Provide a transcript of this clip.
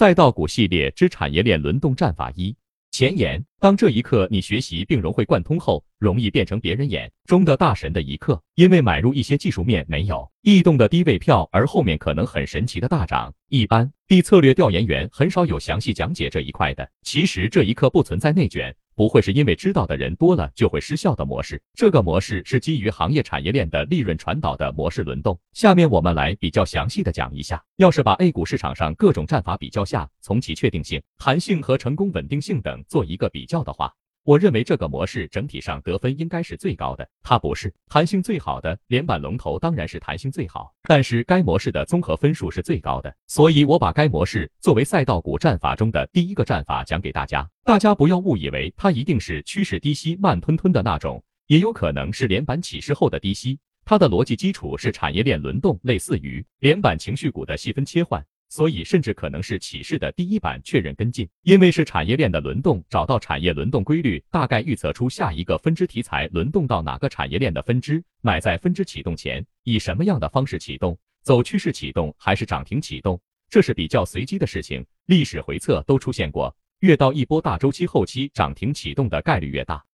赛道股系列之产业链轮动战法一。前沿：当这一刻你学习并融会贯通后，容易变成别人眼中的大神的一刻，因为买入一些技术面没有异动的低位票，而后面可能很神奇的大涨。一般低策略调研员很少有详细讲解这一块的。其实这一刻不存在内卷。不会是因为知道的人多了就会失效的模式，这个模式是基于行业产业链的利润传导的模式轮动。下面我们来比较详细的讲一下。要是把 A 股市场上各种战法比较下，从其确定性、弹性和成功稳定性等做一个比较的话。我认为这个模式整体上得分应该是最高的，它不是弹性最好的，连板龙头当然是弹性最好，但是该模式的综合分数是最高的，所以我把该模式作为赛道股战法中的第一个战法讲给大家，大家不要误以为它一定是趋势低吸慢吞吞的那种，也有可能是连板起势后的低吸，它的逻辑基础是产业链轮动，类似于连板情绪股的细分切换。所以，甚至可能是起势的第一版确认跟进，因为是产业链的轮动，找到产业轮动规律，大概预测出下一个分支题材轮动到哪个产业链的分支，买在分支启动前，以什么样的方式启动，走趋势启动还是涨停启动，这是比较随机的事情。历史回测都出现过，越到一波大周期后期，涨停启动的概率越大。